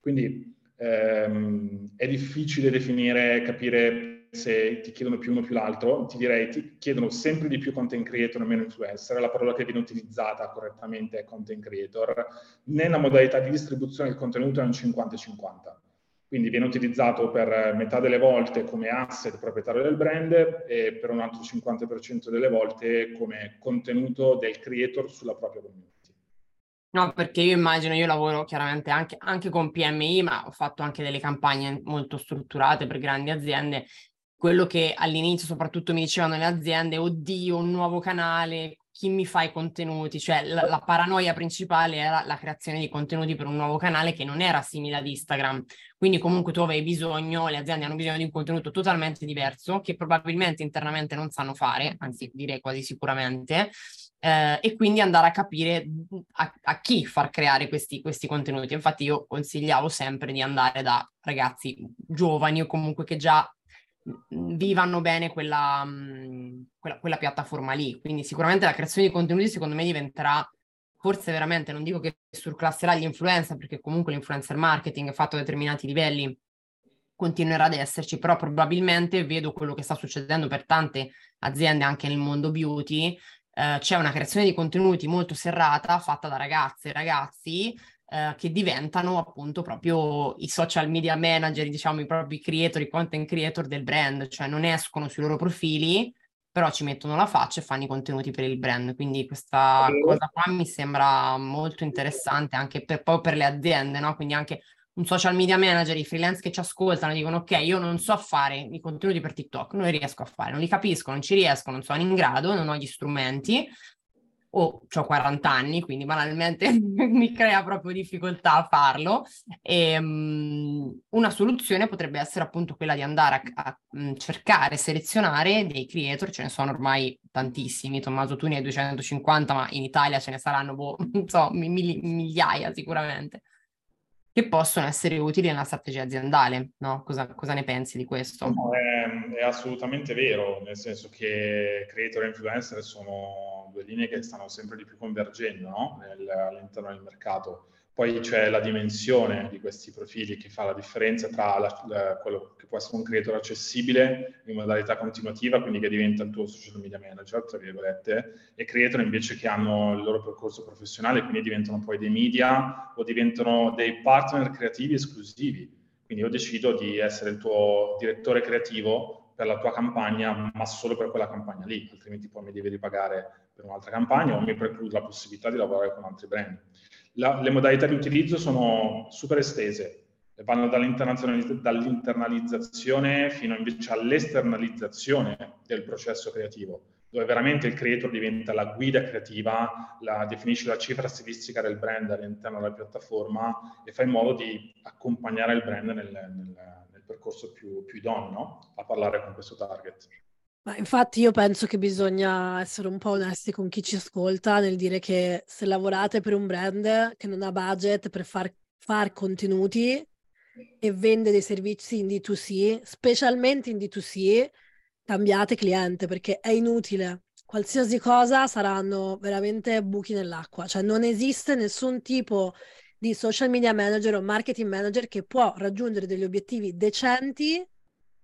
Quindi ehm, è difficile definire, capire se ti chiedono più uno o più l'altro, ti direi ti chiedono sempre di più content creator o meno influencer, la parola che viene utilizzata correttamente è content creator, nella modalità di distribuzione del contenuto è un 50-50. Quindi viene utilizzato per metà delle volte come asset proprietario del brand e per un altro 50% delle volte come contenuto del creator sulla propria community. No, perché io immagino, io lavoro chiaramente anche, anche con PMI, ma ho fatto anche delle campagne molto strutturate per grandi aziende. Quello che all'inizio soprattutto mi dicevano le aziende, oddio, un nuovo canale, chi mi fa i contenuti? Cioè la, la paranoia principale era la creazione di contenuti per un nuovo canale che non era simile ad Instagram. Quindi comunque tu avevi bisogno, le aziende hanno bisogno di un contenuto totalmente diverso, che probabilmente internamente non sanno fare, anzi direi quasi sicuramente, eh, e quindi andare a capire a, a chi far creare questi, questi, contenuti. Infatti io consigliavo sempre di andare da ragazzi giovani o comunque che già vivano bene quella, quella, quella piattaforma lì. Quindi sicuramente la creazione di contenuti secondo me diventerà forse veramente, non dico che surclasserà gli influencer, perché comunque l'influencer marketing fatto a determinati livelli continuerà ad esserci, però probabilmente vedo quello che sta succedendo per tante aziende anche nel mondo beauty, eh, c'è una creazione di contenuti molto serrata fatta da ragazze e ragazzi eh, che diventano appunto proprio i social media manager, diciamo i propri creator, i content creator del brand, cioè non escono sui loro profili, però ci mettono la faccia e fanno i contenuti per il brand. Quindi questa cosa qua mi sembra molto interessante anche per, poi per le aziende, no? Quindi anche un social media manager, i freelance che ci ascoltano dicono ok, io non so fare i contenuti per TikTok, non li riesco a fare, non li capisco, non ci riesco, non sono in grado, non ho gli strumenti o ho 40 anni, quindi banalmente <laughs> mi crea proprio difficoltà a farlo. E, um, una soluzione potrebbe essere appunto quella di andare a, a um, cercare, selezionare dei creator, ce ne sono ormai tantissimi, Tommaso tu ne hai 250, ma in Italia ce ne saranno, boh, <laughs> non so, migliaia sicuramente che possono essere utili nella strategia aziendale. No? Cosa, cosa, ne pensi di questo? No, è, è, assolutamente vero, nel senso che creator e influencer sono due linee che stanno sempre di più convergendo no? Nel, all'interno del mercato. Poi c'è la dimensione di questi profili che fa la differenza tra la, la, quello che può essere un creator accessibile in modalità continuativa, quindi che diventa il tuo social media manager, tra virgolette, e creator invece che hanno il loro percorso professionale, quindi diventano poi dei media o diventano dei partner creativi esclusivi. Quindi io decido di essere il tuo direttore creativo per la tua campagna, ma solo per quella campagna lì, altrimenti poi mi devi ripagare per un'altra campagna o mi preclude la possibilità di lavorare con altri brand. La, le modalità di utilizzo sono super estese. vanno dall'internalizzazione fino invece all'esternalizzazione del processo creativo, dove veramente il creator diventa la guida creativa, la, definisce la cifra stilistica del brand all'interno della piattaforma e fa in modo di accompagnare il brand nel, nel, nel percorso più, più idoneo no? a parlare con questo target. Ma infatti io penso che bisogna essere un po' onesti con chi ci ascolta nel dire che se lavorate per un brand che non ha budget per far, far contenuti e vende dei servizi in D2C, specialmente in D2C, cambiate cliente perché è inutile. Qualsiasi cosa saranno veramente buchi nell'acqua, cioè non esiste nessun tipo di social media manager o marketing manager che può raggiungere degli obiettivi decenti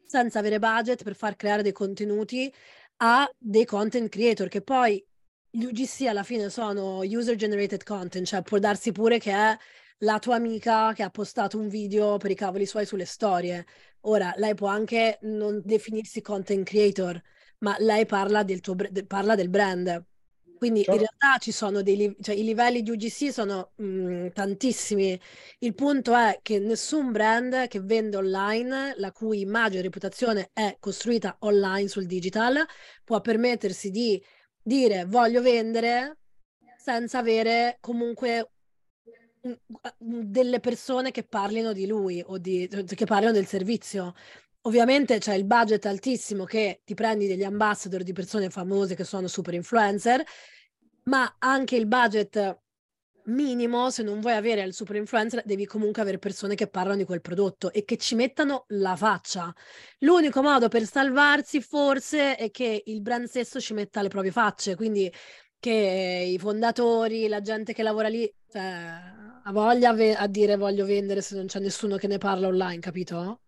senza avere budget per far creare dei contenuti a dei content creator che poi gli UGC alla fine sono user generated content, cioè può darsi pure che è la tua amica che ha postato un video per i cavoli suoi sulle storie. Ora, lei può anche non definirsi content creator, ma lei parla del, tuo, parla del brand. Quindi certo. in realtà ci sono dei cioè, i livelli di UGC sono mh, mm, tantissimi. Il punto è che nessun brand che vende online, la cui immagine e reputazione è costruita online sul digital, può permettersi di dire voglio vendere senza avere comunque delle persone che parlino di lui o di, che parlino del servizio. Ovviamente c'è il budget altissimo che ti prendi degli ambassador di persone famose che sono super influencer, ma anche il budget minimo, se non vuoi avere il super influencer, devi comunque avere persone che parlano di quel prodotto e che ci mettano la faccia. L'unico modo per salvarsi forse è che il brand stesso ci metta le proprie facce, quindi che i fondatori, la gente che lavora lì, cioè, ha voglia a dire voglio vendere se non c'è nessuno che ne parla online, capito?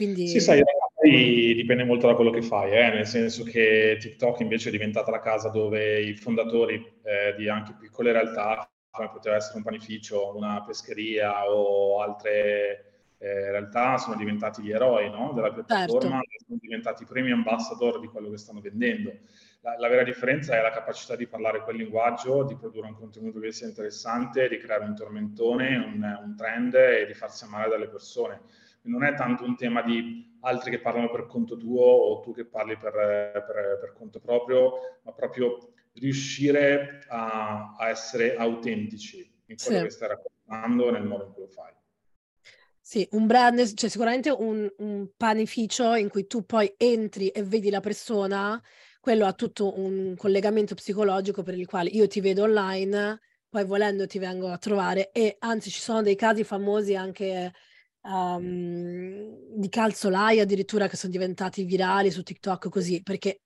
Quindi... Sì, sai, dipende molto da quello che fai, eh? nel senso che TikTok invece è diventata la casa dove i fondatori eh, di anche piccole realtà, come poteva essere un panificio, una pescheria o altre eh, realtà, sono diventati gli eroi no? della piattaforma, certo. sono diventati i primi ambassador di quello che stanno vendendo. La, la, vera differenza è la capacità di parlare quel linguaggio, di produrre un contenuto che sia interessante, di creare un tormentone, un, un trend e di farsi amare dalle persone non è tanto un tema di altri che parlano per conto tuo o tu che parli per, per, per conto proprio, ma proprio riuscire a, a essere autentici in quello sì. che stai raccontando nel modo in cui lo fai. Sì, un brand, cioè sicuramente un, un, panificio in cui tu poi entri e vedi la persona, quello ha tutto un collegamento psicologico per il quale io ti vedo online, poi volendo ti vengo a trovare e anzi ci sono dei casi famosi anche um, di calzolai addirittura che sono diventati virali su TikTok così, perché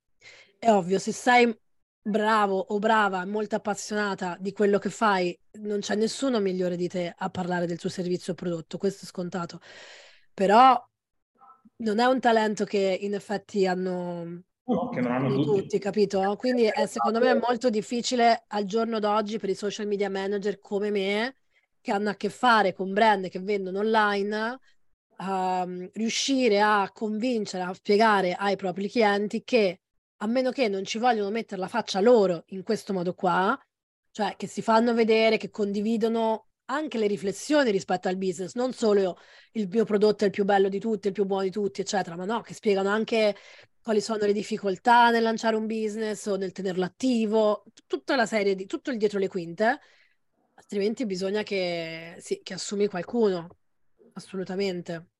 è ovvio, se sei bravo o brava, molto appassionata di quello che fai, non c'è nessuno migliore di te a parlare del tuo servizio o prodotto, questo è scontato. Però non è un talento che in effetti hanno No, che non hanno tutti. tutti. capito? Quindi è, secondo me è molto difficile al giorno d'oggi per i social media manager come me che hanno a che fare con brand che vendono online, uh, riuscire a convincere, a spiegare ai propri clienti che a meno che non ci vogliono mettere la faccia loro in questo modo qua, cioè che si fanno vedere, che condividono anche le riflessioni rispetto al business, non solo il mio prodotto è il più bello di tutti, il più buono di tutti, eccetera, ma no, che spiegano anche quali sono le difficoltà nel lanciare un business o nel tenerlo attivo, tutta la serie di tutto il dietro le quinte altrimenti bisogna che, sì, che assumi qualcuno, assolutamente.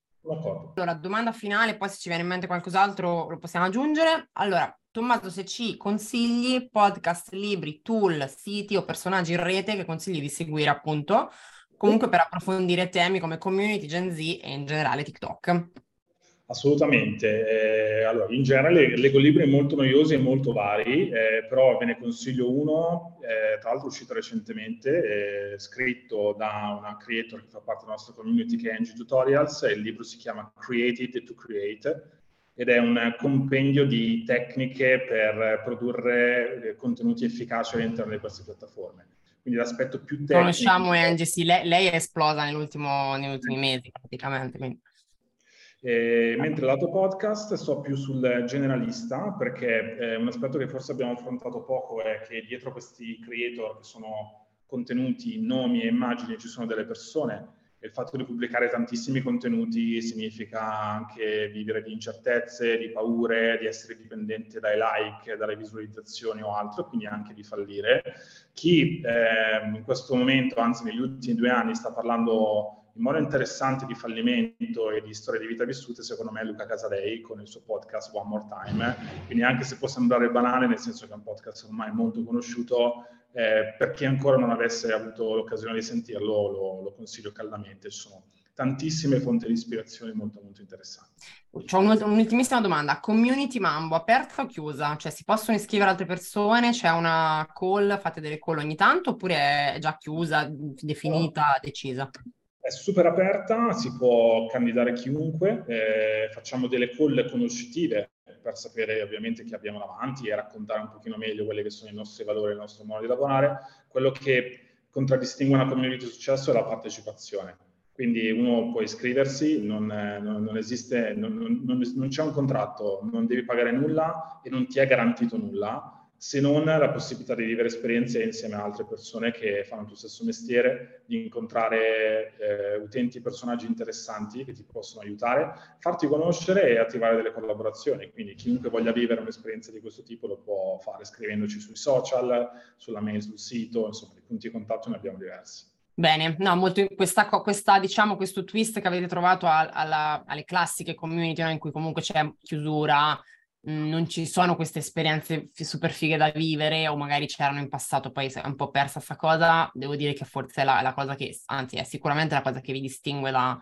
Allora, domanda finale, poi se ci viene in mente qualcos'altro lo possiamo aggiungere. Allora, Tommaso, se ci consigli podcast, libri, tool, siti o personaggi in rete che consigli di seguire appunto, comunque per approfondire temi come community, Gen Z e in generale TikTok. Assolutamente. Eh, allora, in generale leggo libri molto noiosi e molto vari, eh, però ve ne consiglio uno, eh, tra l'altro uscito recentemente, scritto da una creator che fa parte della nostra community che è Angie Tutorials, il libro si chiama Created to Create ed è un compendio di tecniche per produrre eh, contenuti efficaci all'interno di queste piattaforme. Quindi l'aspetto più tecnico... Conosciamo Angie, sì, lei, lei è esplosa negli ultimi mesi praticamente. Quindi. Eh, mentre lato podcast sto più sul generalista perché eh, un aspetto che forse abbiamo affrontato poco è che dietro questi creator che sono contenuti, nomi e immagini ci sono delle persone il fatto di pubblicare tantissimi contenuti significa anche vivere di incertezze, di paure, di essere dipendente dai like, dalle visualizzazioni o altro, quindi anche di fallire. Chi eh, in questo momento, anzi negli ultimi due anni, sta parlando in modo interessante di fallimento e di storie di vita vissute, secondo me è Luca Casadei con il suo podcast One More Time. Quindi anche se può sembrare banale, nel senso che è un podcast ormai molto conosciuto, eh, per chi ancora non avesse avuto l'occasione di sentirlo, lo, lo consiglio caldamente. Ci sono tantissime fonti di ispirazione molto molto interessanti. C'ho un'ultimissima domanda, community Mambo, aperta o chiusa? Cioè si possono iscrivere altre persone? C'è una call, fate delle call ogni tanto oppure è già chiusa, definita, decisa? È super aperta, si può candidare chiunque, eh, facciamo delle call conoscitive per sapere ovviamente chi abbiamo davanti e raccontare un pochino meglio quelli che sono i nostri valori, il nostro modo di lavorare. Quello che contraddistingue una community di successo è la partecipazione. Quindi uno può iscriversi, non, non, non esiste, non, non, c'è un contratto, non devi pagare nulla e non ti è garantito nulla se non la possibilità di vivere esperienze insieme a altre persone che fanno il tuo stesso mestiere, di incontrare eh, utenti personaggi interessanti che ti possono aiutare, farti conoscere e attivare delle collaborazioni. Quindi chiunque voglia vivere un'esperienza di questo tipo lo può fare scrivendoci sui social, sulla mail, sul sito, insomma, i punti di contatto ne abbiamo diversi. Bene, no, molto questa, questa, diciamo, questo twist che avete trovato alla, alle classiche community no, in cui comunque c'è chiusura, non ci sono queste esperienze super fighe da vivere o magari c'erano in passato, poi è un po' persa questa cosa, devo dire che forse è la, la cosa che, anzi è sicuramente la cosa che vi distingue da,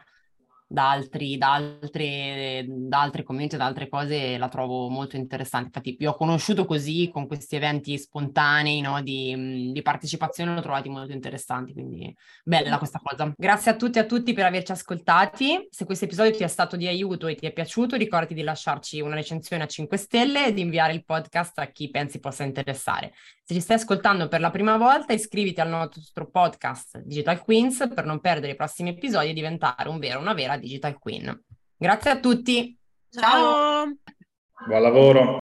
da, altri, da, altre, da altre community, da altre cose, la trovo molto interessante. Infatti, vi ho conosciuto così, con questi eventi spontanei no, di, di, partecipazione, l'ho trovati molto interessanti, quindi bella questa cosa. Grazie a tutti e a tutti per averci ascoltati. Se questo episodio ti è stato di aiuto e ti è piaciuto, ricordati di lasciarci una recensione a 5 stelle e di inviare il podcast a chi pensi possa interessare. Se ci stai ascoltando per la prima volta, iscriviti al nostro podcast Digital Queens per non perdere i prossimi episodi e diventare un vero, una vera Digital Queen. Grazie a tutti. Ciao. Ciao. Buon lavoro.